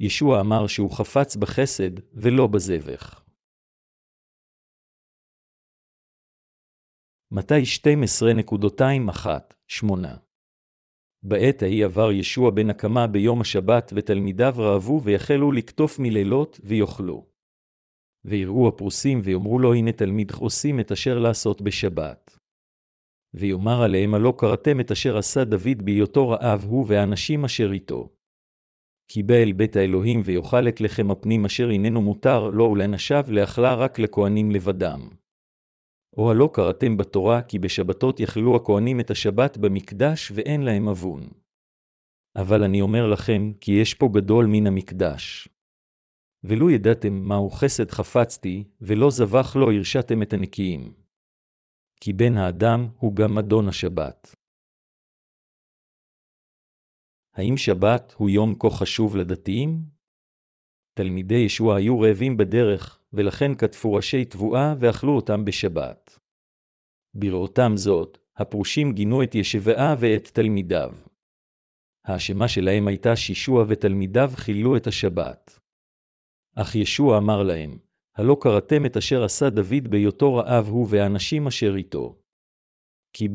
ישוע אמר שהוא חפץ בחסד ולא בזבח. מתי 12.21-8 בעת ההיא עבר ישוע בן הקמה ביום השבת, ותלמידיו רעבו ויחלו לקטוף מלילות ויאכלו. ויראו הפרוסים ויאמרו לו, הנה תלמיד עושים את אשר לעשות בשבת. ויאמר עליהם, הלא קראתם את אשר עשה דוד בהיותו רעב הוא והאנשים אשר איתו. אל בית האלוהים ויאכל את לחם הפנים אשר איננו מותר לו ולנשיו לאכלה רק לכהנים לבדם. או הלא קראתם בתורה כי בשבתות יכלו הכהנים את השבת במקדש ואין להם אבון. אבל אני אומר לכם, כי יש פה גדול מן המקדש. ולו ידעתם מהו חסד חפצתי, ולא זבח לו הרשעתם את הנקיים. כי בן האדם הוא גם אדון השבת. האם שבת הוא יום כה חשוב לדתיים? תלמידי ישוע היו רעבים בדרך, ולכן כתפו ראשי תבואה ואכלו אותם בשבת. בראותם זאת, הפרושים גינו את ישבעה ואת תלמידיו. האשמה שלהם הייתה שישוע ותלמידיו חילו את השבת. אך ישוע אמר להם, הלא קראתם את אשר עשה דוד בהיותו רעב הוא והאנשים אשר איתו.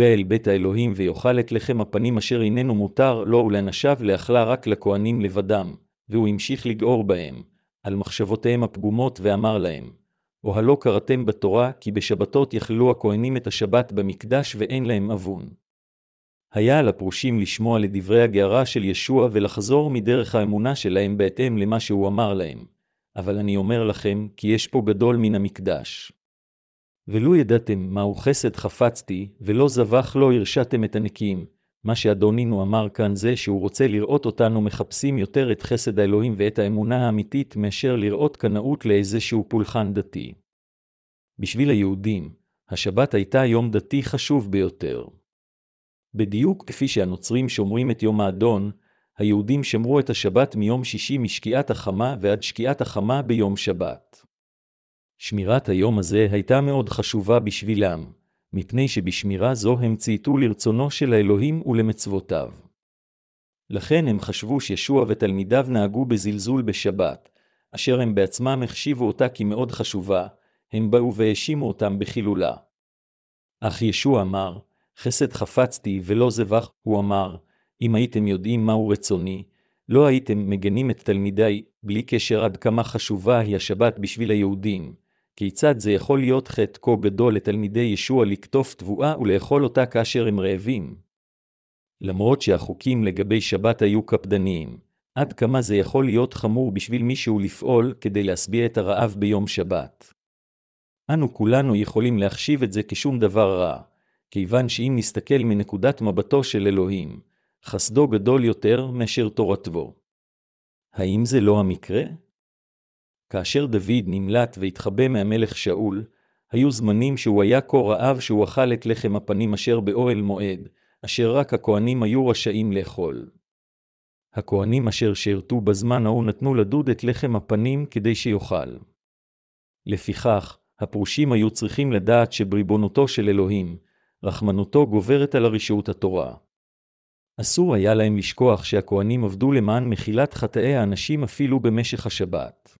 אל בית האלוהים ויאכל את לחם הפנים אשר איננו מותר לו ולנשיו לאכלה רק לכהנים לבדם, והוא המשיך לגעור בהם, על מחשבותיהם הפגומות ואמר להם, או הלא קראתם בתורה כי בשבתות יכלו הכהנים את השבת במקדש ואין להם אבון. היה על הפרושים לשמוע לדברי הגערה של ישוע ולחזור מדרך האמונה שלהם בהתאם למה שהוא אמר להם. אבל אני אומר לכם, כי יש פה גדול מן המקדש. ולו ידעתם מהו חסד חפצתי, ולא זבח לא הרשעתם את הנקיים, מה שאדונינו אמר כאן זה שהוא רוצה לראות אותנו מחפשים יותר את חסד האלוהים ואת האמונה האמיתית מאשר לראות קנאות לאיזשהו פולחן דתי. בשביל היהודים, השבת הייתה יום דתי חשוב ביותר. בדיוק כפי שהנוצרים שומרים את יום האדון, היהודים שמרו את השבת מיום שישי משקיעת החמה ועד שקיעת החמה ביום שבת. שמירת היום הזה הייתה מאוד חשובה בשבילם, מפני שבשמירה זו הם צייתו לרצונו של האלוהים ולמצוותיו. לכן הם חשבו שישוע ותלמידיו נהגו בזלזול בשבת, אשר הם בעצמם החשיבו אותה כמאוד חשובה, הם באו והאשימו אותם בחילולה. אך ישוע אמר, חסד חפצתי ולא זבח, הוא אמר, אם הייתם יודעים מהו רצוני, לא הייתם מגנים את תלמידיי, בלי קשר עד כמה חשובה היא השבת בשביל היהודים, כיצד זה יכול להיות חטא כה גדול לתלמידי ישוע לקטוף תבואה ולאכול אותה כאשר הם רעבים? למרות שהחוקים לגבי שבת היו קפדניים, עד כמה זה יכול להיות חמור בשביל מישהו לפעול כדי להשביע את הרעב ביום שבת. אנו כולנו יכולים להחשיב את זה כשום דבר רע, כיוון שאם נסתכל מנקודת מבטו של אלוהים, חסדו גדול יותר מאשר תורתו. האם זה לא המקרה? כאשר דוד נמלט והתחבא מהמלך שאול, היו זמנים שהוא היה כה רעב שהוא אכל את לחם הפנים אשר באוהל מועד, אשר רק הכהנים היו רשאים לאכול. הכהנים אשר שירתו בזמן ההוא נתנו לדוד את לחם הפנים כדי שיאכל. לפיכך, הפרושים היו צריכים לדעת שבריבונותו של אלוהים, רחמנותו גוברת על הרשעות התורה. אסור היה להם לשכוח שהכהנים עבדו למען מחילת חטאי האנשים אפילו במשך השבת.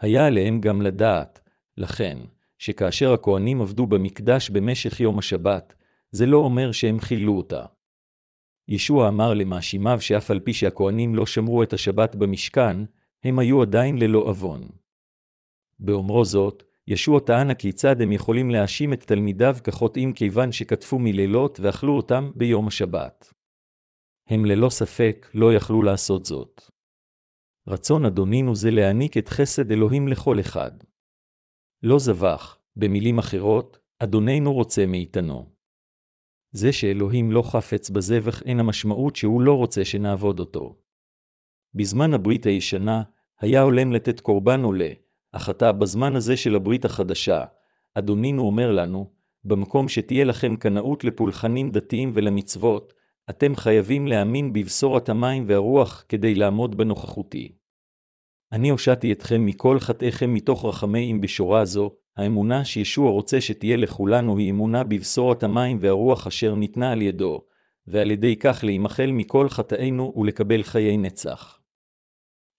היה עליהם גם לדעת, לכן, שכאשר הכהנים עבדו במקדש במשך יום השבת, זה לא אומר שהם חילו אותה. ישוע אמר למאשימיו שאף על פי שהכהנים לא שמרו את השבת במשכן, הם היו עדיין ללא עוון. באומרו זאת, ישוע טען הכיצד הם יכולים להאשים את תלמידיו כחוטאים כיוון שכתפו מלילות ואכלו אותם ביום השבת. הם ללא ספק לא יכלו לעשות זאת. רצון אדונינו זה להעניק את חסד אלוהים לכל אחד. לא זבח, במילים אחרות, אדוננו רוצה מאיתנו. זה שאלוהים לא חפץ בזבח אין המשמעות שהוא לא רוצה שנעבוד אותו. בזמן הברית הישנה, היה הולם לתת קורבן עולה, אך עתה בזמן הזה של הברית החדשה, אדונינו אומר לנו, במקום שתהיה לכם קנאות לפולחנים דתיים ולמצוות, אתם חייבים להאמין בבשורת המים והרוח כדי לעמוד בנוכחותי. אני הושעתי אתכם מכל חטאיכם מתוך רחמי אם בשורה זו, האמונה שישוע רוצה שתהיה לכולנו היא אמונה בבשורת המים והרוח אשר ניתנה על ידו, ועל ידי כך להימחל מכל חטאינו ולקבל חיי נצח.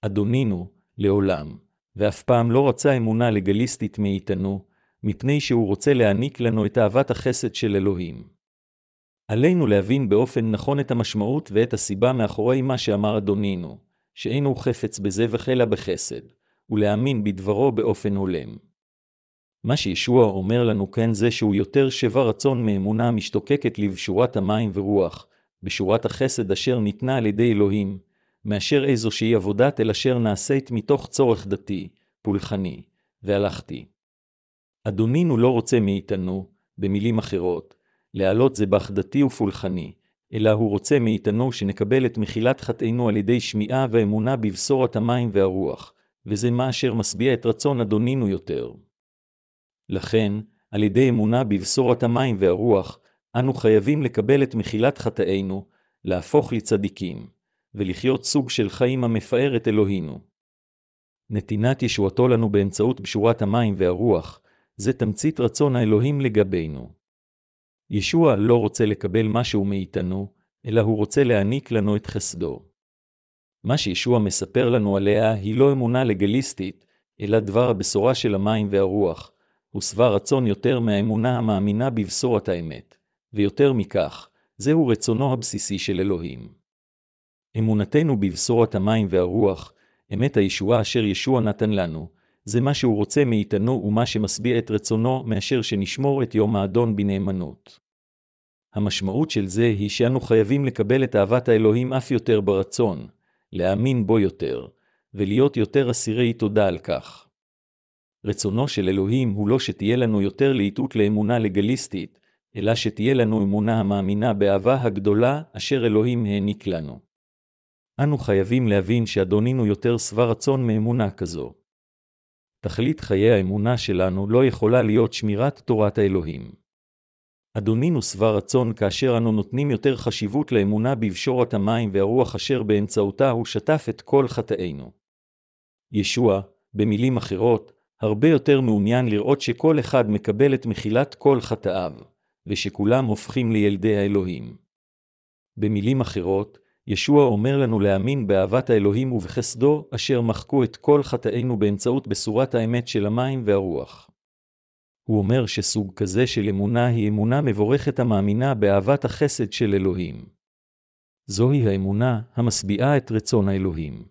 אדונינו, לעולם, ואף פעם לא רצה אמונה לגליסטית מאיתנו, מפני שהוא רוצה להעניק לנו את אהבת החסד של אלוהים. עלינו להבין באופן נכון את המשמעות ואת הסיבה מאחורי מה שאמר אדונינו, שאינו חפץ בזה וחלה בחסד, ולהאמין בדברו באופן הולם. מה שישוע אומר לנו כן זה שהוא יותר שבה רצון מאמונה המשתוקקת לבשורת המים ורוח, בשורת החסד אשר ניתנה על ידי אלוהים, מאשר איזושהי עבודת אל אשר נעשית מתוך צורך דתי, פולחני, והלכתי. אדונינו לא רוצה מאיתנו, במילים אחרות, להעלות זבח דתי ופולחני, אלא הוא רוצה מאיתנו שנקבל את מחילת חטאינו על ידי שמיעה ואמונה בבשורת המים והרוח, וזה מה אשר משביע את רצון אדונינו יותר. לכן, על ידי אמונה בבשורת המים והרוח, אנו חייבים לקבל את מחילת חטאינו, להפוך לצדיקים, ולחיות סוג של חיים המפאר את אלוהינו. נתינת ישועתו לנו באמצעות בשורת המים והרוח, זה תמצית רצון האלוהים לגבינו. ישוע לא רוצה לקבל משהו מאיתנו, אלא הוא רוצה להעניק לנו את חסדו. מה שישוע מספר לנו עליה היא לא אמונה לגליסטית, אלא דבר הבשורה של המים והרוח, הוא שבע רצון יותר מהאמונה המאמינה בבשורת האמת, ויותר מכך, זהו רצונו הבסיסי של אלוהים. אמונתנו בבשורת המים והרוח, אמת הישועה אשר ישוע נתן לנו, זה מה שהוא רוצה מאיתנו ומה שמשביע את רצונו מאשר שנשמור את יום האדון בנאמנות. המשמעות של זה היא שאנו חייבים לקבל את אהבת האלוהים אף יותר ברצון, להאמין בו יותר, ולהיות יותר אסירי תודה על כך. רצונו של אלוהים הוא לא שתהיה לנו יותר להיטות לאמונה לגליסטית, אלא שתהיה לנו אמונה המאמינה באהבה הגדולה אשר אלוהים העניק לנו. אנו חייבים להבין שאדונינו יותר שבע רצון מאמונה כזו. תכלית חיי האמונה שלנו לא יכולה להיות שמירת תורת האלוהים. אדונינו שבע רצון כאשר אנו נותנים יותר חשיבות לאמונה בבשורת המים והרוח אשר באמצעותה הוא שטף את כל חטאינו. ישוע, במילים אחרות, הרבה יותר מעוניין לראות שכל אחד מקבל את מחילת כל חטאיו, ושכולם הופכים לילדי האלוהים. במילים אחרות, ישוע אומר לנו להאמין באהבת האלוהים ובחסדו, אשר מחקו את כל חטאינו באמצעות בשורת האמת של המים והרוח. הוא אומר שסוג כזה של אמונה היא אמונה מבורכת המאמינה באהבת החסד של אלוהים. זוהי האמונה המשביעה את רצון האלוהים.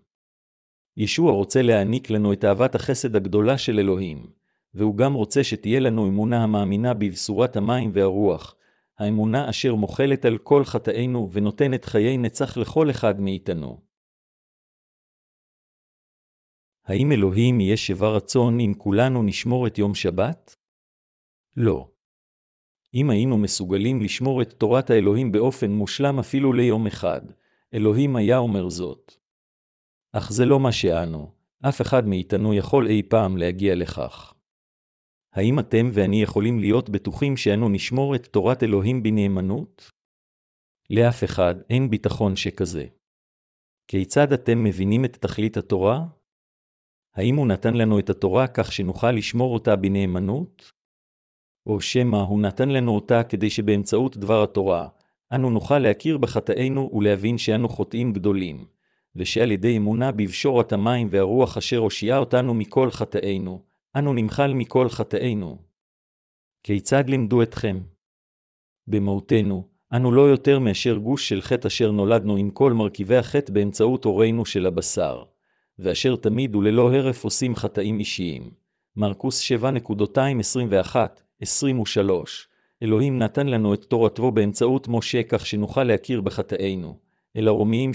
ישוע רוצה להעניק לנו את אהבת החסד הגדולה של אלוהים, והוא גם רוצה שתהיה לנו אמונה המאמינה בבשורת המים והרוח, האמונה אשר מוחלת על כל חטאינו ונותנת חיי נצח לכל אחד מאיתנו. האם אלוהים יהיה שבע רצון אם כולנו נשמור את יום שבת? לא. אם היינו מסוגלים לשמור את תורת האלוהים באופן מושלם אפילו ליום אחד, אלוהים היה אומר זאת. אך זה לא מה שאנו, אף אחד מאיתנו יכול אי פעם להגיע לכך. האם אתם ואני יכולים להיות בטוחים שאנו נשמור את תורת אלוהים בנאמנות? לאף אחד אין ביטחון שכזה. כיצד אתם מבינים את תכלית התורה? האם הוא נתן לנו את התורה כך שנוכל לשמור אותה בנאמנות? או שמא הוא נתן לנו אותה כדי שבאמצעות דבר התורה, אנו נוכל להכיר בחטאינו ולהבין שאנו חוטאים גדולים, ושעל ידי אמונה בבשורת המים והרוח אשר הושיעה אותנו מכל חטאינו, אנו נמחל מכל חטאינו. כיצד לימדו אתכם? במהותנו, אנו לא יותר מאשר גוש של חטא אשר נולדנו עם כל מרכיבי החטא באמצעות הורינו של הבשר, ואשר תמיד וללא הרף עושים חטאים אישיים. מרקוס 7.221 23 אלוהים נתן לנו את תורתו באמצעות משה כך שנוכל להכיר בחטאינו, אלא רומיים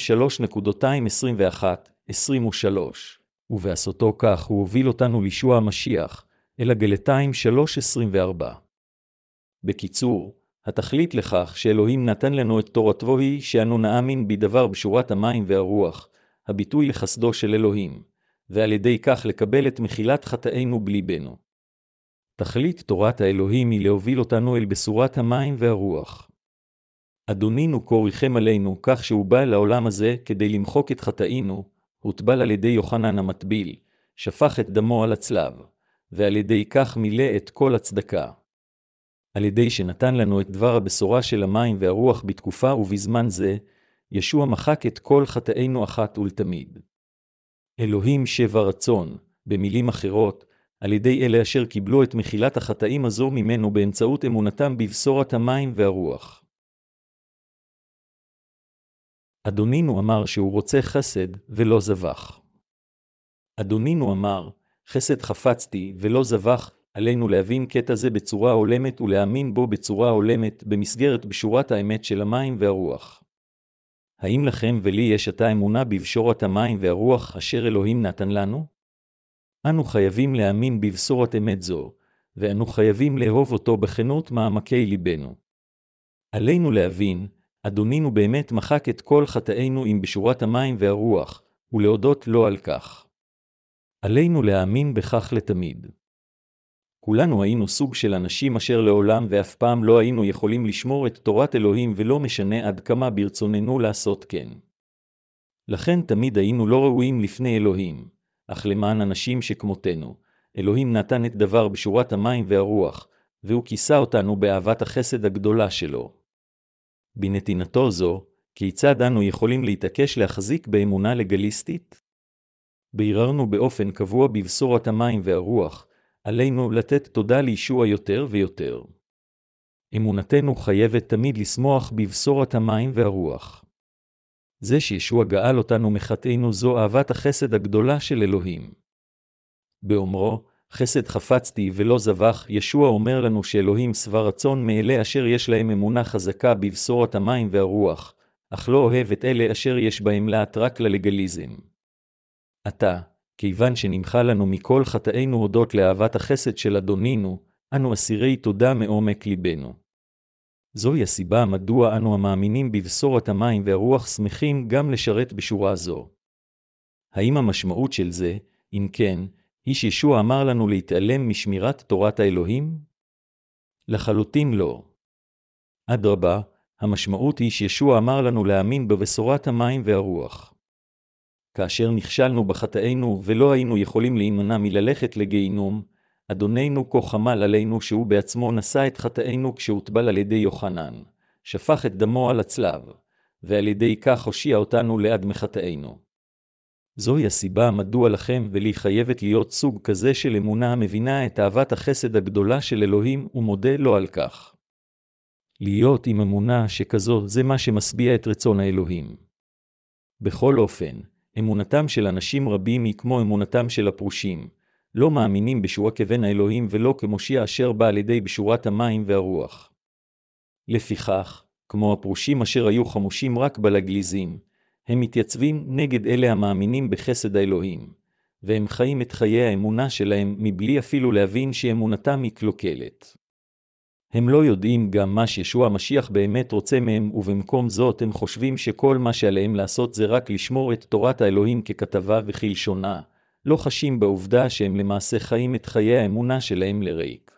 3.221-23. ובעשותו כך הוא הוביל אותנו לישוע המשיח, אל הגלתיים 3.24. בקיצור, התכלית לכך שאלוהים נתן לנו את תורתו היא שאנו נאמין בדבר בשורת המים והרוח, הביטוי לחסדו של אלוהים, ועל ידי כך לקבל את מחילת חטאינו בליבנו. תכלית תורת האלוהים היא להוביל אותנו אל בשורת המים והרוח. אדונינו כה ריחם עלינו כך שהוא בא לעולם הזה כדי למחוק את חטאינו, הוטבל על ידי יוחנן המטביל, שפך את דמו על הצלב, ועל ידי כך מילא את כל הצדקה. על ידי שנתן לנו את דבר הבשורה של המים והרוח בתקופה ובזמן זה, ישוע מחק את כל חטאינו אחת ולתמיד. אלוהים שבע רצון, במילים אחרות, על ידי אלה אשר קיבלו את מחילת החטאים הזו ממנו באמצעות אמונתם בבשורת המים והרוח. אדונינו אמר שהוא רוצה חסד ולא זבח. אדונינו אמר, חסד חפצתי ולא זבח, עלינו להבין קטע זה בצורה הולמת ולהאמין בו בצורה הולמת במסגרת בשורת האמת של המים והרוח. האם לכם ולי יש עתה אמונה בבשורת המים והרוח אשר אלוהים נתן לנו? אנו חייבים להאמין בבשורת אמת זו, ואנו חייבים לאהוב אותו בכנות מעמקי ליבנו. עלינו להבין, אדונינו באמת מחק את כל חטאינו עם בשורת המים והרוח, ולהודות לו על כך. עלינו להאמין בכך לתמיד. כולנו היינו סוג של אנשים אשר לעולם ואף פעם לא היינו יכולים לשמור את תורת אלוהים ולא משנה עד כמה ברצוננו לעשות כן. לכן תמיד היינו לא ראויים לפני אלוהים, אך למען אנשים שכמותנו, אלוהים נתן את דבר בשורת המים והרוח, והוא כיסה אותנו באהבת החסד הגדולה שלו. בנתינתו זו, כיצד אנו יכולים להתעקש להחזיק באמונה לגליסטית? ביררנו באופן קבוע בבשורת המים והרוח, עלינו לתת תודה לישוע יותר ויותר. אמונתנו חייבת תמיד לשמוח בבשורת המים והרוח. זה שישוע גאל אותנו מחטאינו זו אהבת החסד הגדולה של אלוהים. באומרו, חסד חפצתי ולא זבח, ישוע אומר לנו שאלוהים שבע רצון מאלה אשר יש להם אמונה חזקה בבשורת המים והרוח, אך לא אוהב את אלה אשר יש בהם להט רק ללגליזם. עתה, כיוון שנמחה לנו מכל חטאינו הודות לאהבת החסד של אדונינו, אנו אסירי תודה מעומק ליבנו. זוהי הסיבה מדוע אנו המאמינים בבשורת המים והרוח שמחים גם לשרת בשורה זו. האם המשמעות של זה, אם כן, איש ישוע אמר לנו להתעלם משמירת תורת האלוהים? לחלוטין לא. אדרבה, המשמעות היא שישוע אמר לנו להאמין בבשורת המים והרוח. כאשר נכשלנו בחטאינו ולא היינו יכולים להימנע מללכת לגיהינום, אדוננו כה חמל עלינו שהוא בעצמו נשא את חטאינו כשהוטבל על ידי יוחנן, שפך את דמו על הצלב, ועל ידי כך הושיע אותנו לעד מחטאינו. זוהי הסיבה מדוע לכם ולי חייבת להיות סוג כזה של אמונה המבינה את אהבת החסד הגדולה של אלוהים ומודה לו על כך. להיות עם אמונה שכזו זה מה שמשביע את רצון האלוהים. בכל אופן, אמונתם של אנשים רבים היא כמו אמונתם של הפרושים, לא מאמינים בשורה כבן האלוהים ולא כמושיע אשר בא על ידי בשורת המים והרוח. לפיכך, כמו הפרושים אשר היו חמושים רק בלגליזים, הם מתייצבים נגד אלה המאמינים בחסד האלוהים, והם חיים את חיי האמונה שלהם מבלי אפילו להבין שאמונתם היא קלוקלת. הם לא יודעים גם מה שישוע המשיח באמת רוצה מהם, ובמקום זאת הם חושבים שכל מה שעליהם לעשות זה רק לשמור את תורת האלוהים ככתבה וכלשונה, לא חשים בעובדה שהם למעשה חיים את חיי האמונה שלהם לריק.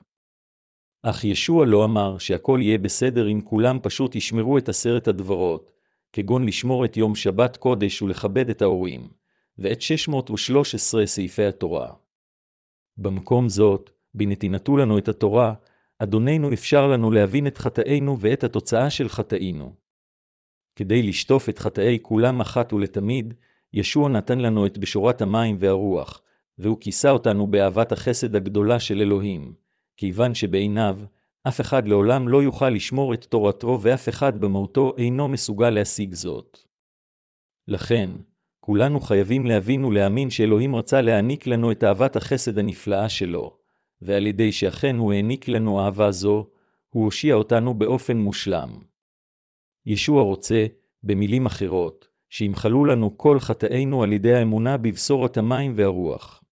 אך ישוע לא אמר שהכל יהיה בסדר אם כולם פשוט ישמרו את עשרת הדברות, כגון לשמור את יום שבת קודש ולכבד את ההורים, ואת 613 סעיפי התורה. במקום זאת, בנתינתו לנו את התורה, אדוננו אפשר לנו להבין את חטאינו ואת התוצאה של חטאינו. כדי לשטוף את חטאי כולם אחת ולתמיד, ישוע נתן לנו את בשורת המים והרוח, והוא כיסה אותנו באהבת החסד הגדולה של אלוהים, כיוון שבעיניו, אף אחד לעולם לא יוכל לשמור את תורתו ואף אחד במהותו אינו מסוגל להשיג זאת. לכן, כולנו חייבים להבין ולהאמין שאלוהים רצה להעניק לנו את אהבת החסד הנפלאה שלו, ועל ידי שאכן הוא העניק לנו אהבה זו, הוא הושיע אותנו באופן מושלם. ישוע רוצה, במילים אחרות, שימחלו לנו כל חטאינו על ידי האמונה בבשורת המים והרוח.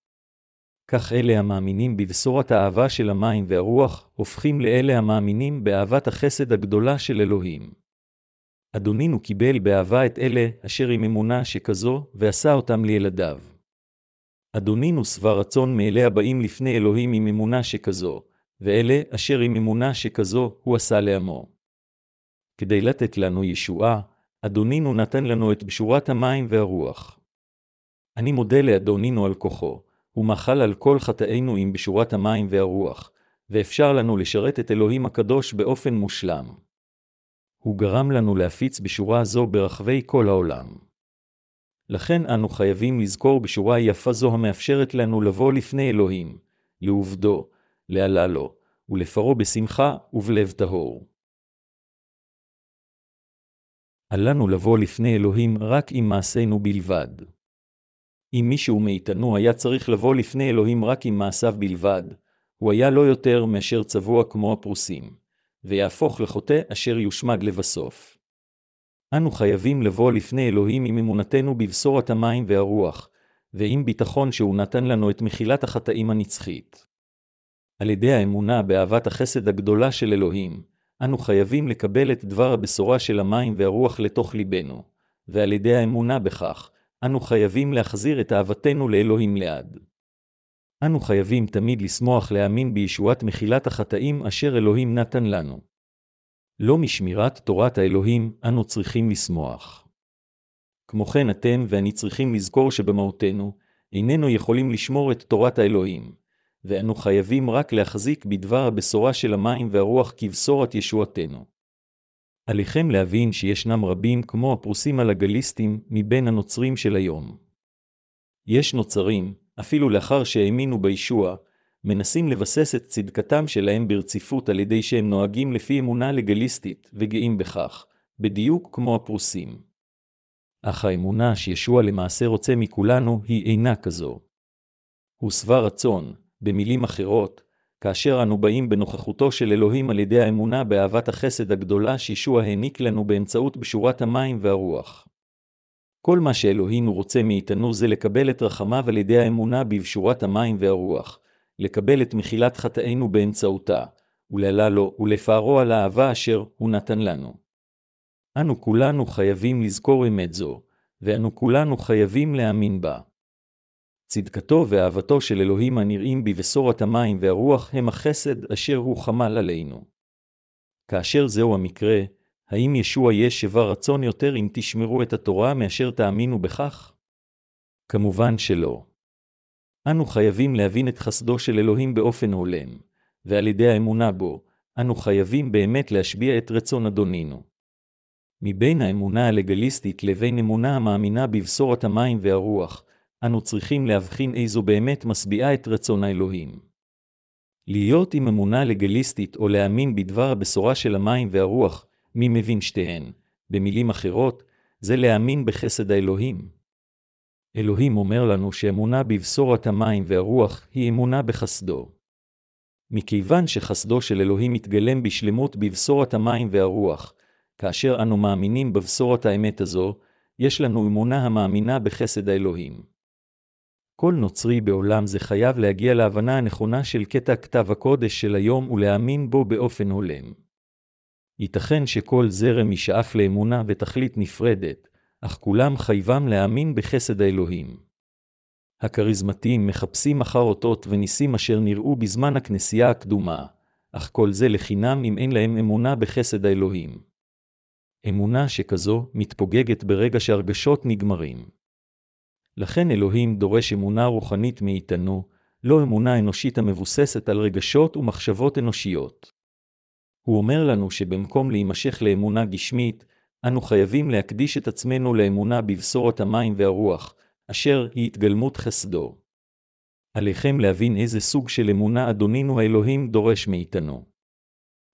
כך אלה המאמינים בבשורת האהבה של המים והרוח, הופכים לאלה המאמינים באהבת החסד הגדולה של אלוהים. אדונינו קיבל באהבה את אלה אשר עם אמונה שכזו, ועשה אותם לילדיו. אדונינו שבע רצון מאלה הבאים לפני אלוהים עם אמונה שכזו, ואלה אשר עם אמונה שכזו הוא עשה לעמו. כדי לתת לנו ישועה, אדונינו נתן לנו את בשורת המים והרוח. אני מודה לאדונינו על כוחו, הוא מחל על כל חטאינו עם בשורת המים והרוח, ואפשר לנו לשרת את אלוהים הקדוש באופן מושלם. הוא גרם לנו להפיץ בשורה זו ברחבי כל העולם. לכן אנו חייבים לזכור בשורה יפה זו המאפשרת לנו לבוא לפני אלוהים, לעובדו, להלה לו, ולפרעה בשמחה ובלב טהור. אל לנו לבוא לפני אלוהים רק עם מעשינו בלבד. אם מישהו מאיתנו היה צריך לבוא לפני אלוהים רק עם מעשיו בלבד, הוא היה לא יותר מאשר צבוע כמו הפרוסים, ויהפוך לחוטא אשר יושמד לבסוף. אנו חייבים לבוא לפני אלוהים עם אמונתנו בבשורת המים והרוח, ועם ביטחון שהוא נתן לנו את מחילת החטאים הנצחית. על ידי האמונה באהבת החסד הגדולה של אלוהים, אנו חייבים לקבל את דבר הבשורה של המים והרוח לתוך ליבנו, ועל ידי האמונה בכך, אנו חייבים להחזיר את אהבתנו לאלוהים לעד. אנו חייבים תמיד לשמוח להאמין בישועת מחילת החטאים אשר אלוהים נתן לנו. לא משמירת תורת האלוהים אנו צריכים לשמוח. כמו כן אתם ואני צריכים לזכור שבמהותנו, איננו יכולים לשמור את תורת האלוהים, ואנו חייבים רק להחזיק בדבר הבשורה של המים והרוח כבשורת ישועתנו. עליכם להבין שישנם רבים כמו הפרוסים הלגליסטים מבין הנוצרים של היום. יש נוצרים, אפילו לאחר שהאמינו בישוע, מנסים לבסס את צדקתם שלהם ברציפות על ידי שהם נוהגים לפי אמונה לגליסטית, וגאים בכך, בדיוק כמו הפרוסים. אך האמונה שישוע למעשה רוצה מכולנו היא אינה כזו. הוא שבע רצון, במילים אחרות, כאשר אנו באים בנוכחותו של אלוהים על ידי האמונה באהבת החסד הגדולה שישוע העניק לנו באמצעות בשורת המים והרוח. כל מה שאלוהים רוצה מאיתנו זה לקבל את רחמיו על ידי האמונה בבשורת המים והרוח, לקבל את מחילת חטאינו באמצעותה, ולעלה לו ולפארו על האהבה אשר הוא נתן לנו. אנו כולנו חייבים לזכור אמת זו, ואנו כולנו חייבים להאמין בה. צדקתו ואהבתו של אלוהים הנראים בבשורת המים והרוח הם החסד אשר הוא חמל עלינו. כאשר זהו המקרה, האם ישוע יש שווה רצון יותר אם תשמרו את התורה מאשר תאמינו בכך? כמובן שלא. אנו חייבים להבין את חסדו של אלוהים באופן הולם, ועל ידי האמונה בו, אנו חייבים באמת להשביע את רצון אדונינו. מבין האמונה הלגליסטית לבין אמונה המאמינה בבשורת המים והרוח, אנו צריכים להבחין איזו באמת משביעה את רצון האלוהים. להיות עם אמונה לגליסטית או להאמין בדבר הבשורה של המים והרוח, מי מבין שתיהן, במילים אחרות, זה להאמין בחסד האלוהים. אלוהים אומר לנו שאמונה בבשורת המים והרוח היא אמונה בחסדו. מכיוון שחסדו של אלוהים מתגלם בשלמות בבשורת המים והרוח, כאשר אנו מאמינים בבשורת האמת הזו, יש לנו אמונה המאמינה בחסד האלוהים. כל נוצרי בעולם זה חייב להגיע להבנה הנכונה של קטע כתב הקודש של היום ולהאמין בו באופן הולם. ייתכן שכל זרם ישאף לאמונה ותכלית נפרדת, אך כולם חייבם להאמין בחסד האלוהים. הכריזמתיים מחפשים אחר אותות וניסים אשר נראו בזמן הכנסייה הקדומה, אך כל זה לחינם אם אין להם אמונה בחסד האלוהים. אמונה שכזו מתפוגגת ברגע שהרגשות נגמרים. לכן אלוהים דורש אמונה רוחנית מאיתנו, לא אמונה אנושית המבוססת על רגשות ומחשבות אנושיות. הוא אומר לנו שבמקום להימשך לאמונה גשמית, אנו חייבים להקדיש את עצמנו לאמונה בבשורת המים והרוח, אשר היא התגלמות חסדו. עליכם להבין איזה סוג של אמונה אדונינו האלוהים דורש מאיתנו.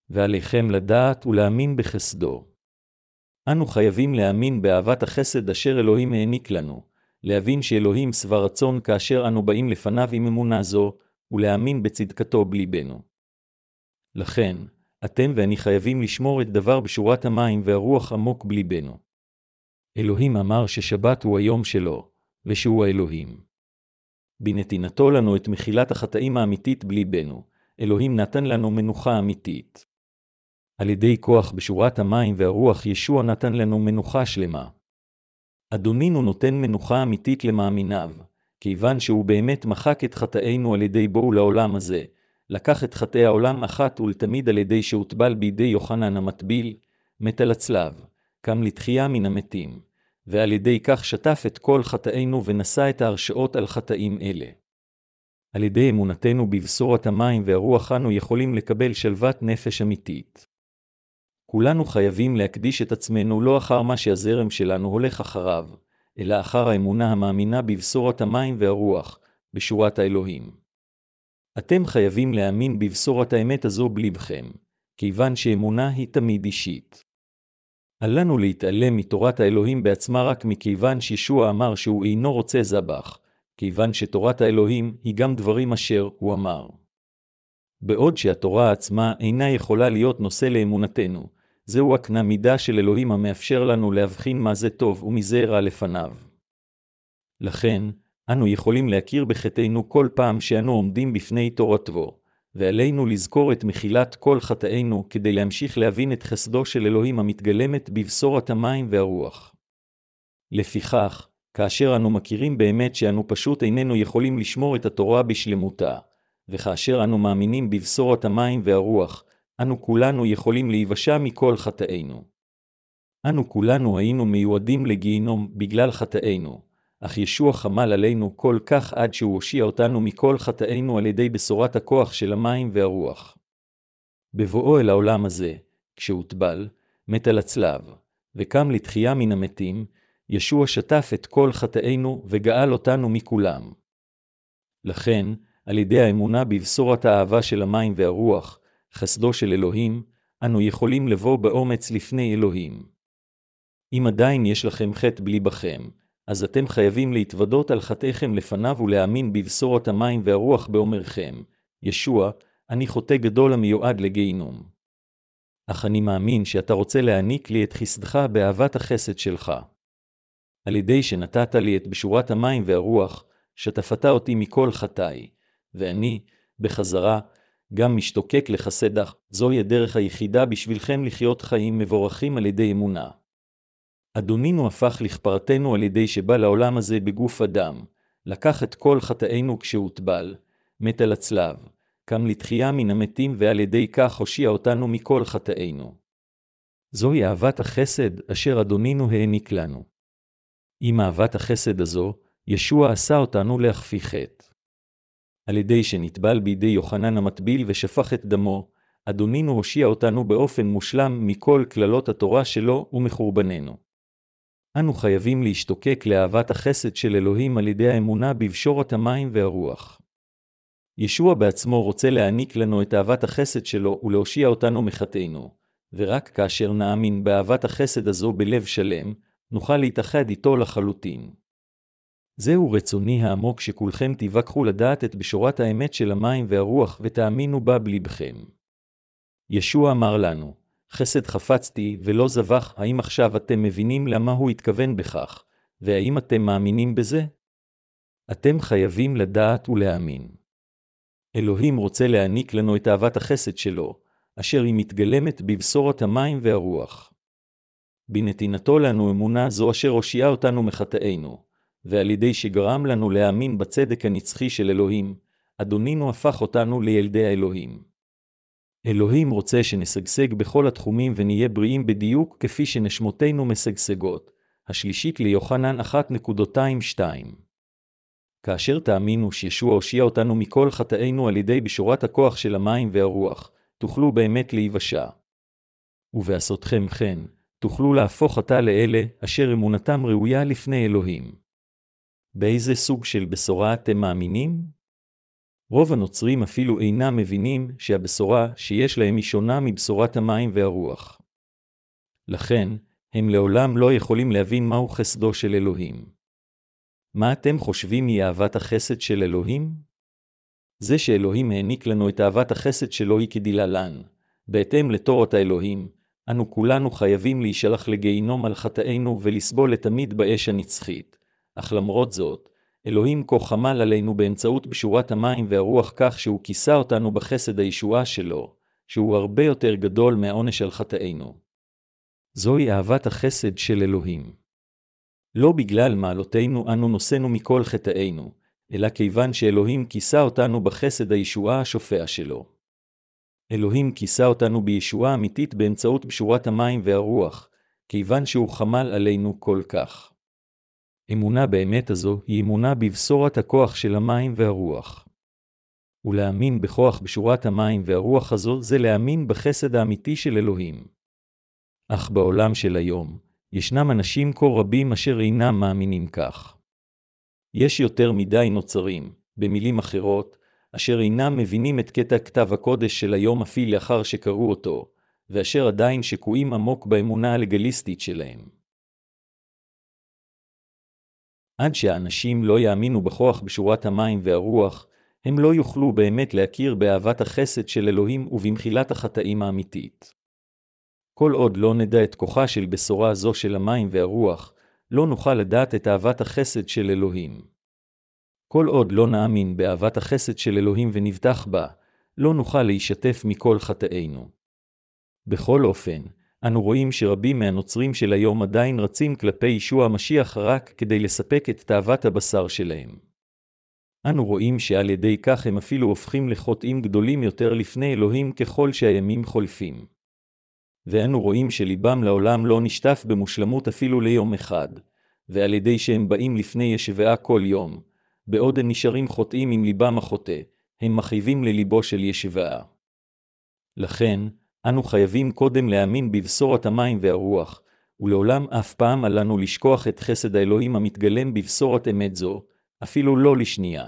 ועליכם לדעת ולהאמין בחסדו. אנו חייבים להאמין באהבת החסד אשר אלוהים העניק לנו, להבין שאלוהים שבע רצון כאשר אנו באים לפניו עם אמונה זו, ולהאמין בצדקתו בליבנו. לכן, אתם ואני חייבים לשמור את דבר בשורת המים והרוח עמוק בליבנו. אלוהים אמר ששבת הוא היום שלו, ושהוא האלוהים. בנתינתו לנו את מחילת החטאים האמיתית בליבנו, אלוהים נתן לנו מנוחה אמיתית. על ידי כוח בשורת המים והרוח ישוע נתן לנו מנוחה שלמה. אדונינו נותן מנוחה אמיתית למאמיניו, כיוון שהוא באמת מחק את חטאינו על ידי בואו לעולם הזה, לקח את חטאי העולם אחת ולתמיד על ידי שהוטבל בידי יוחנן המטביל, מת על הצלב, קם לתחייה מן המתים, ועל ידי כך שטף את כל חטאינו ונשא את ההרשאות על חטאים אלה. על ידי אמונתנו בבשורת המים והרוח אנו יכולים לקבל שלוות נפש אמיתית. כולנו חייבים להקדיש את עצמנו לא אחר מה שהזרם שלנו הולך אחריו, אלא אחר האמונה המאמינה בבשורת המים והרוח, בשורת האלוהים. אתם חייבים להאמין בבשורת האמת הזו בלבכם, כיוון שאמונה היא תמיד אישית. אל לנו להתעלם מתורת האלוהים בעצמה רק מכיוון שישוע אמר שהוא אינו רוצה זבח, כיוון שתורת האלוהים היא גם דברים אשר הוא אמר. בעוד שהתורה עצמה אינה יכולה להיות נושא לאמונתנו, זהו הקנה מידה של אלוהים המאפשר לנו להבחין מה זה טוב ומזה רע לפניו. לכן, אנו יכולים להכיר בחטאינו כל פעם שאנו עומדים בפני תורתו, ועלינו לזכור את מחילת כל חטאינו כדי להמשיך להבין את חסדו של אלוהים המתגלמת בבשורת המים והרוח. לפיכך, כאשר אנו מכירים באמת שאנו פשוט איננו יכולים לשמור את התורה בשלמותה, וכאשר אנו מאמינים בבשורת המים והרוח, אנו כולנו יכולים להיוושע מכל חטאינו. אנו כולנו היינו מיועדים לגיהינום בגלל חטאינו, אך ישוע חמל עלינו כל כך עד שהוא הושיע אותנו מכל חטאינו על ידי בשורת הכוח של המים והרוח. בבואו אל העולם הזה, כשהוטבל, מת על הצלב, וקם לתחייה מן המתים, ישוע שטף את כל חטאינו וגאל אותנו מכולם. לכן, על ידי האמונה בבשורת האהבה של המים והרוח, חסדו של אלוהים, אנו יכולים לבוא באומץ לפני אלוהים. אם עדיין יש לכם חטא בליבכם, אז אתם חייבים להתוודות על חטאיכם לפניו ולהאמין בבשורת המים והרוח באומרכם, ישוע, אני חוטא גדול המיועד לגיהינום. אך אני מאמין שאתה רוצה להעניק לי את חסדך באהבת החסד שלך. על ידי שנתת לי את בשורת המים והרוח, שטפת אותי מכל חטאי, ואני, בחזרה, גם משתוקק לחסדך, זוהי הדרך היחידה בשבילכם לחיות חיים מבורכים על ידי אמונה. אדונינו הפך לכפרתנו על ידי שבא לעולם הזה בגוף אדם, לקח את כל חטאינו כשהוטבל, מת על הצלב, קם לתחייה מן המתים ועל ידי כך הושיע אותנו מכל חטאינו. זוהי אהבת החסד אשר אדונינו העניק לנו. עם אהבת החסד הזו, ישוע עשה אותנו להכפי חטא. על ידי שנטבל בידי יוחנן המטביל ושפך את דמו, אדונינו הושיע אותנו באופן מושלם מכל קללות התורה שלו ומחורבננו. אנו חייבים להשתוקק לאהבת החסד של אלוהים על ידי האמונה בבשורת המים והרוח. ישוע בעצמו רוצה להעניק לנו את אהבת החסד שלו ולהושיע אותנו מחטאינו, ורק כאשר נאמין באהבת החסד הזו בלב שלם, נוכל להתאחד איתו לחלוטין. זהו רצוני העמוק שכולכם תיווכחו לדעת את בשורת האמת של המים והרוח ותאמינו בה בלבכם. ישוע אמר לנו, חסד חפצתי ולא זבח, האם עכשיו אתם מבינים למה הוא התכוון בכך, והאם אתם מאמינים בזה? אתם חייבים לדעת ולהאמין. אלוהים רוצה להעניק לנו את אהבת החסד שלו, אשר היא מתגלמת בבשורת המים והרוח. בנתינתו לנו אמונה זו אשר הושיעה אותנו מחטאינו, ועל ידי שגרם לנו להאמין בצדק הנצחי של אלוהים, אדונינו הפך אותנו לילדי האלוהים. אלוהים רוצה שנשגשג בכל התחומים ונהיה בריאים בדיוק כפי שנשמותינו משגשגות. השלישית ליוחנן 1.22 כאשר תאמינו שישוע הושיע אותנו מכל חטאינו על ידי בשורת הכוח של המים והרוח, תוכלו באמת להיוושע. ובעשותכם כן, תוכלו להפוך עתה לאלה אשר אמונתם ראויה לפני אלוהים. באיזה סוג של בשורה אתם מאמינים? רוב הנוצרים אפילו אינם מבינים שהבשורה שיש להם היא שונה מבשורת המים והרוח. לכן, הם לעולם לא יכולים להבין מהו חסדו של אלוהים. מה אתם חושבים היא אהבת החסד של אלוהים? זה שאלוהים העניק לנו את אהבת החסד שלו היא כדלהלן. בהתאם לתורת האלוהים, אנו כולנו חייבים להישלח לגיהינום על חטאינו ולסבול לתמיד באש הנצחית. אך למרות זאת, אלוהים כה חמל עלינו באמצעות בשורת המים והרוח כך שהוא כיסה אותנו בחסד הישועה שלו, שהוא הרבה יותר גדול מהעונש על חטאינו. זוהי אהבת החסד של אלוהים. לא בגלל מעלותינו אנו נושאנו מכל חטאינו, אלא כיוון שאלוהים כיסה אותנו בחסד הישועה השופע שלו. אלוהים כיסה אותנו בישועה אמיתית באמצעות בשורת המים והרוח, כיוון שהוא חמל עלינו כל כך. אמונה באמת הזו היא אמונה בבשורת הכוח של המים והרוח. ולהאמין בכוח בשורת המים והרוח הזו זה להאמין בחסד האמיתי של אלוהים. אך בעולם של היום, ישנם אנשים כה רבים אשר אינם מאמינים כך. יש יותר מדי נוצרים, במילים אחרות, אשר אינם מבינים את קטע כתב הקודש של היום אפילו לאחר שקראו אותו, ואשר עדיין שקועים עמוק באמונה הלגליסטית שלהם. עד שהאנשים לא יאמינו בכוח בשורת המים והרוח, הם לא יוכלו באמת להכיר באהבת החסד של אלוהים ובמחילת החטאים האמיתית. כל עוד לא נדע את כוחה של בשורה זו של המים והרוח, לא נוכל לדעת את אהבת החסד של אלוהים. כל עוד לא נאמין באהבת החסד של אלוהים ונבטח בה, לא נוכל להישתף מכל חטאינו. בכל אופן, אנו רואים שרבים מהנוצרים של היום עדיין רצים כלפי ישוע המשיח רק כדי לספק את תאוות הבשר שלהם. אנו רואים שעל ידי כך הם אפילו הופכים לחוטאים גדולים יותר לפני אלוהים ככל שהימים חולפים. ואנו רואים שליבם לעולם לא נשטף במושלמות אפילו ליום אחד, ועל ידי שהם באים לפני ישבעה כל יום, בעוד הם נשארים חוטאים עם ליבם החוטא, הם מכאיבים לליבו של ישבעה. לכן, אנו חייבים קודם להאמין בבשורת המים והרוח, ולעולם אף פעם עלינו לשכוח את חסד האלוהים המתגלם בבשורת אמת זו, אפילו לא לשנייה.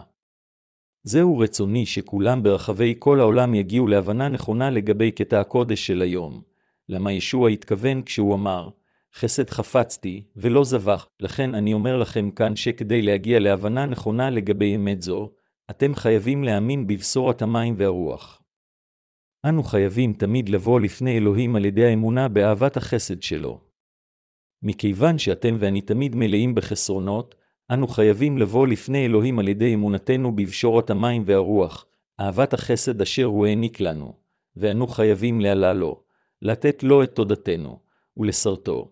זהו רצוני שכולם ברחבי כל העולם יגיעו להבנה נכונה לגבי קטע הקודש של היום, למה ישוע התכוון כשהוא אמר, חסד חפצתי, ולא זבח, לכן אני אומר לכם כאן שכדי להגיע להבנה נכונה לגבי אמת זו, אתם חייבים להאמין בבשורת המים והרוח. אנו חייבים תמיד לבוא לפני אלוהים על ידי האמונה באהבת החסד שלו. מכיוון שאתם ואני תמיד מלאים בחסרונות, אנו חייבים לבוא לפני אלוהים על ידי אמונתנו בבשורת המים והרוח, אהבת החסד אשר הוא העניק לנו, ואנו חייבים להעלה לו, לתת לו את תודתנו, ולסרטו.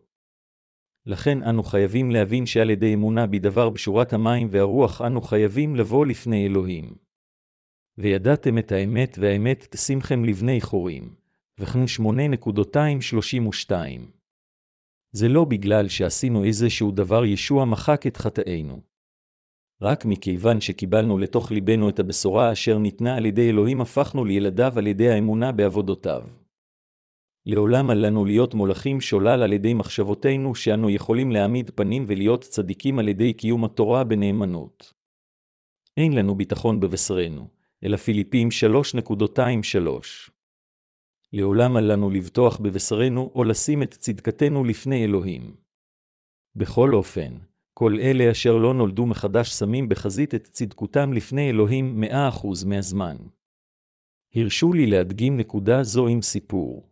לכן אנו חייבים להבין שעל ידי אמונה בדבר בשורת המים והרוח אנו חייבים לבוא לפני אלוהים. וידעתם את האמת והאמת תשימכם לבני חורים. וכן 8.232 זה לא בגלל שעשינו איזשהו דבר ישוע מחק את חטאינו. רק מכיוון שקיבלנו לתוך ליבנו את הבשורה אשר ניתנה על ידי אלוהים הפכנו לילדיו על ידי האמונה בעבודותיו. לעולם על לנו להיות מולכים שולל על ידי מחשבותינו שאנו יכולים להעמיד פנים ולהיות צדיקים על ידי קיום התורה בנאמנות. אין לנו ביטחון בבשרנו, אלא פיליפים 3.23. לעולם על לנו לבטוח בבשרנו או לשים את צדקתנו לפני אלוהים. בכל אופן, כל אלה אשר לא נולדו מחדש שמים בחזית את צדקותם לפני אלוהים מאה אחוז מהזמן. הרשו לי להדגים נקודה זו עם סיפור.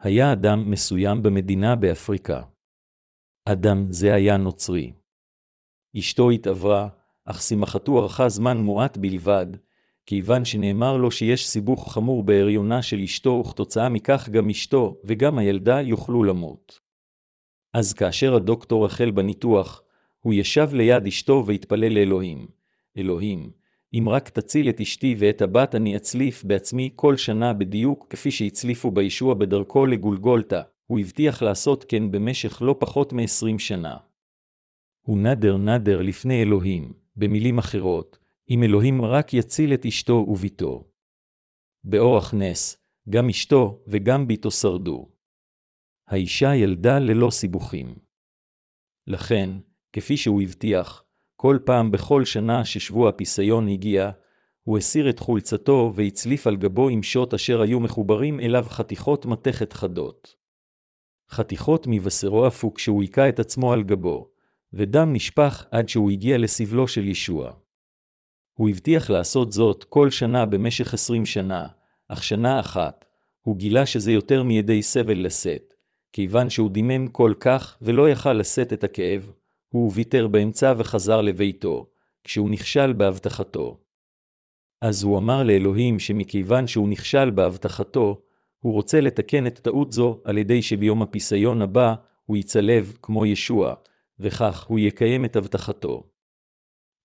היה אדם מסוים במדינה באפריקה. אדם זה היה נוצרי. אשתו התעברה, אך שמחתו ארכה זמן מועט בלבד, כיוון שנאמר לו שיש סיבוך חמור בהריונה של אשתו, וכתוצאה מכך גם אשתו וגם הילדה יוכלו למות. אז כאשר הדוקטור החל בניתוח, הוא ישב ליד אשתו והתפלל לאלוהים. אלוהים, אם רק תציל את אשתי ואת הבת אני אצליף בעצמי כל שנה בדיוק כפי שהצליפו בישוע בדרכו לגולגולתה, הוא הבטיח לעשות כן במשך לא פחות מ-20 שנה. הוא נדר נדר לפני אלוהים, במילים אחרות, אם אלוהים רק יציל את אשתו וביתו. באורח נס, גם אשתו וגם ביתו שרדו. האישה ילדה ללא סיבוכים. לכן, כפי שהוא הבטיח, כל פעם בכל שנה ששבוע הפיסיון הגיע, הוא הסיר את חולצתו והצליף על גבו עם שוט אשר היו מחוברים אליו חתיכות מתכת חדות. חתיכות מבשרו עפו כשהוא היכה את עצמו על גבו, ודם נשפך עד שהוא הגיע לסבלו של ישוע. הוא הבטיח לעשות זאת כל שנה במשך עשרים שנה, אך שנה אחת, הוא גילה שזה יותר מידי סבל לשאת, כיוון שהוא דימם כל כך ולא יכל לשאת את הכאב, הוא ויתר באמצע וחזר לביתו, כשהוא נכשל בהבטחתו. אז הוא אמר לאלוהים שמכיוון שהוא נכשל בהבטחתו, הוא רוצה לתקן את טעות זו על ידי שביום הפיסיון הבא הוא יצלב כמו ישוע, וכך הוא יקיים את הבטחתו.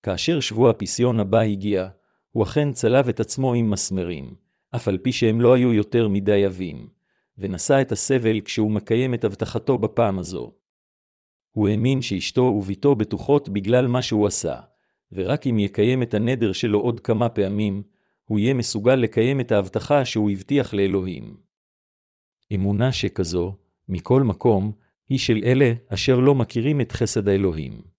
כאשר שבוע הפיסיון הבא הגיע, הוא אכן צלב את עצמו עם מסמרים, אף על פי שהם לא היו יותר מדי עבים, ונשא את הסבל כשהוא מקיים את הבטחתו בפעם הזו. הוא האמין שאשתו וביתו בטוחות בגלל מה שהוא עשה, ורק אם יקיים את הנדר שלו עוד כמה פעמים, הוא יהיה מסוגל לקיים את ההבטחה שהוא הבטיח לאלוהים. אמונה שכזו, מכל מקום, היא של אלה אשר לא מכירים את חסד האלוהים.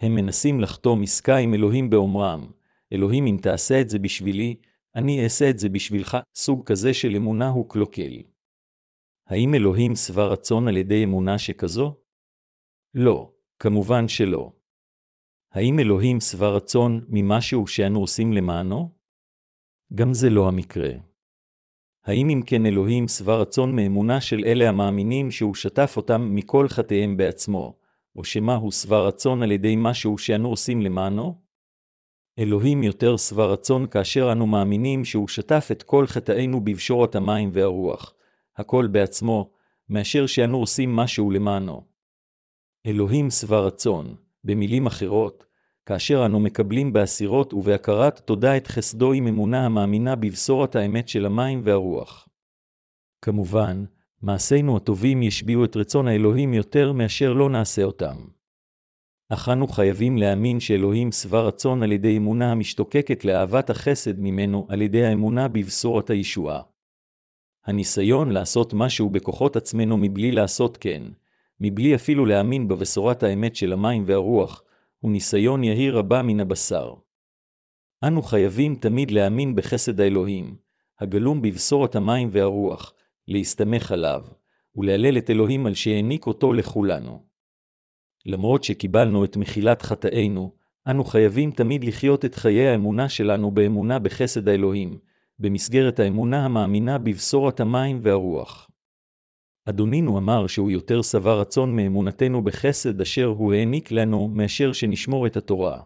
הם מנסים לחתום עסקה עם אלוהים באומרם, אלוהים אם תעשה את זה בשבילי, אני אעשה את זה בשבילך, סוג כזה של אמונה הוא קלוקל. האם אלוהים שבע רצון על ידי אמונה שכזו? לא, כמובן שלא. האם אלוהים שבע רצון ממשהו שאנו עושים למענו? גם זה לא המקרה. האם אם כן אלוהים שבע רצון מאמונה של אלה המאמינים שהוא שטף אותם מכל חטאיהם בעצמו, או שמא הוא שבע רצון על ידי משהו שאנו עושים למענו? אלוהים יותר שבע רצון כאשר אנו מאמינים שהוא שטף את כל חטאינו בבשורת המים והרוח, הכל בעצמו, מאשר שאנו עושים משהו למענו. אלוהים שבע רצון, במילים אחרות, כאשר אנו מקבלים באסירות ובהכרת תודה את חסדו עם אמונה המאמינה בבשורת האמת של המים והרוח. כמובן, מעשינו הטובים ישביעו את רצון האלוהים יותר מאשר לא נעשה אותם. אך אנו חייבים להאמין שאלוהים שבע רצון על ידי אמונה המשתוקקת לאהבת החסד ממנו על ידי האמונה בבשורת הישועה. הניסיון לעשות משהו בכוחות עצמנו מבלי לעשות כן, מבלי אפילו להאמין בבשורת האמת של המים והרוח, הוא ניסיון יהיר הבא מן הבשר. אנו חייבים תמיד להאמין בחסד האלוהים, הגלום בבשורת המים והרוח, להסתמך עליו, ולהלל את אלוהים על שהעניק אותו לכולנו. למרות שקיבלנו את מחילת חטאינו, אנו חייבים תמיד לחיות את חיי האמונה שלנו באמונה בחסד האלוהים, במסגרת האמונה המאמינה בבשורת המים והרוח. אדונינו אמר שהוא יותר שבע רצון מאמונתנו בחסד אשר הוא העניק לנו, מאשר שנשמור את התורה.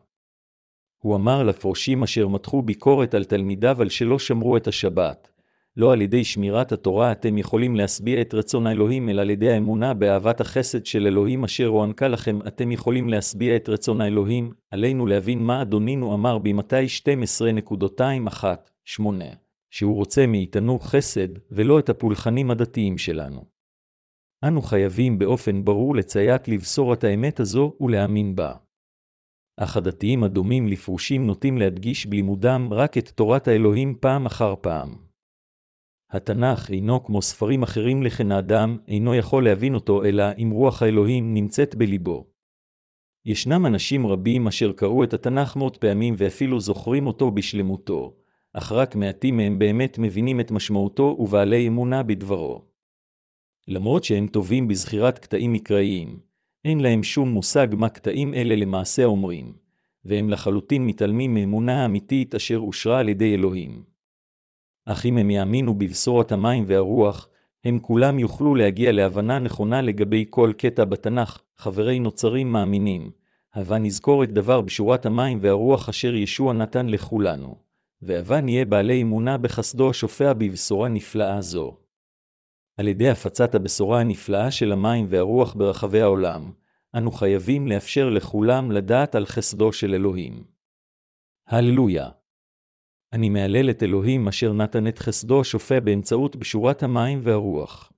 הוא אמר לפרושים אשר מתחו ביקורת על תלמידיו על שלא שמרו את השבת, לא על ידי שמירת התורה אתם יכולים להשביע את רצון האלוהים, אלא על ידי האמונה באהבת החסד של אלוהים אשר הוענקה לכם, אתם יכולים להשביע את רצון האלוהים, עלינו להבין מה אדונינו אמר במתי 12.21-8, שהוא רוצה מאיתנו חסד, ולא את הפולחנים הדתיים שלנו. אנו חייבים באופן ברור לציית לבשורת האמת הזו ולהאמין בה. אך הדתיים הדומים לפרושים נוטים להדגיש בלימודם רק את תורת האלוהים פעם אחר פעם. התנ"ך אינו כמו ספרים אחרים לכן האדם אינו יכול להבין אותו אלא אם רוח האלוהים נמצאת בליבו. ישנם אנשים רבים אשר קראו את התנ"ך מאות פעמים ואפילו זוכרים אותו בשלמותו, אך רק מעטים מהם באמת מבינים את משמעותו ובעלי אמונה בדברו. למרות שהם טובים בזכירת קטעים מקראיים, אין להם שום מושג מה קטעים אלה למעשה אומרים, והם לחלוטין מתעלמים מאמונה האמיתית אשר אושרה על ידי אלוהים. אך אם הם יאמינו בבשורת המים והרוח, הם כולם יוכלו להגיע להבנה נכונה לגבי כל קטע בתנ"ך, חברי נוצרים מאמינים. הבה נזכור את דבר בשורת המים והרוח אשר ישוע נתן לכולנו, והבה נהיה בעלי אמונה בחסדו השופע בבשורה נפלאה זו. על ידי הפצת הבשורה הנפלאה של המים והרוח ברחבי העולם, אנו חייבים לאפשר לכולם לדעת על חסדו של אלוהים. הללויה. אני מהלל את אלוהים אשר נתן את חסדו השופע באמצעות בשורת המים והרוח.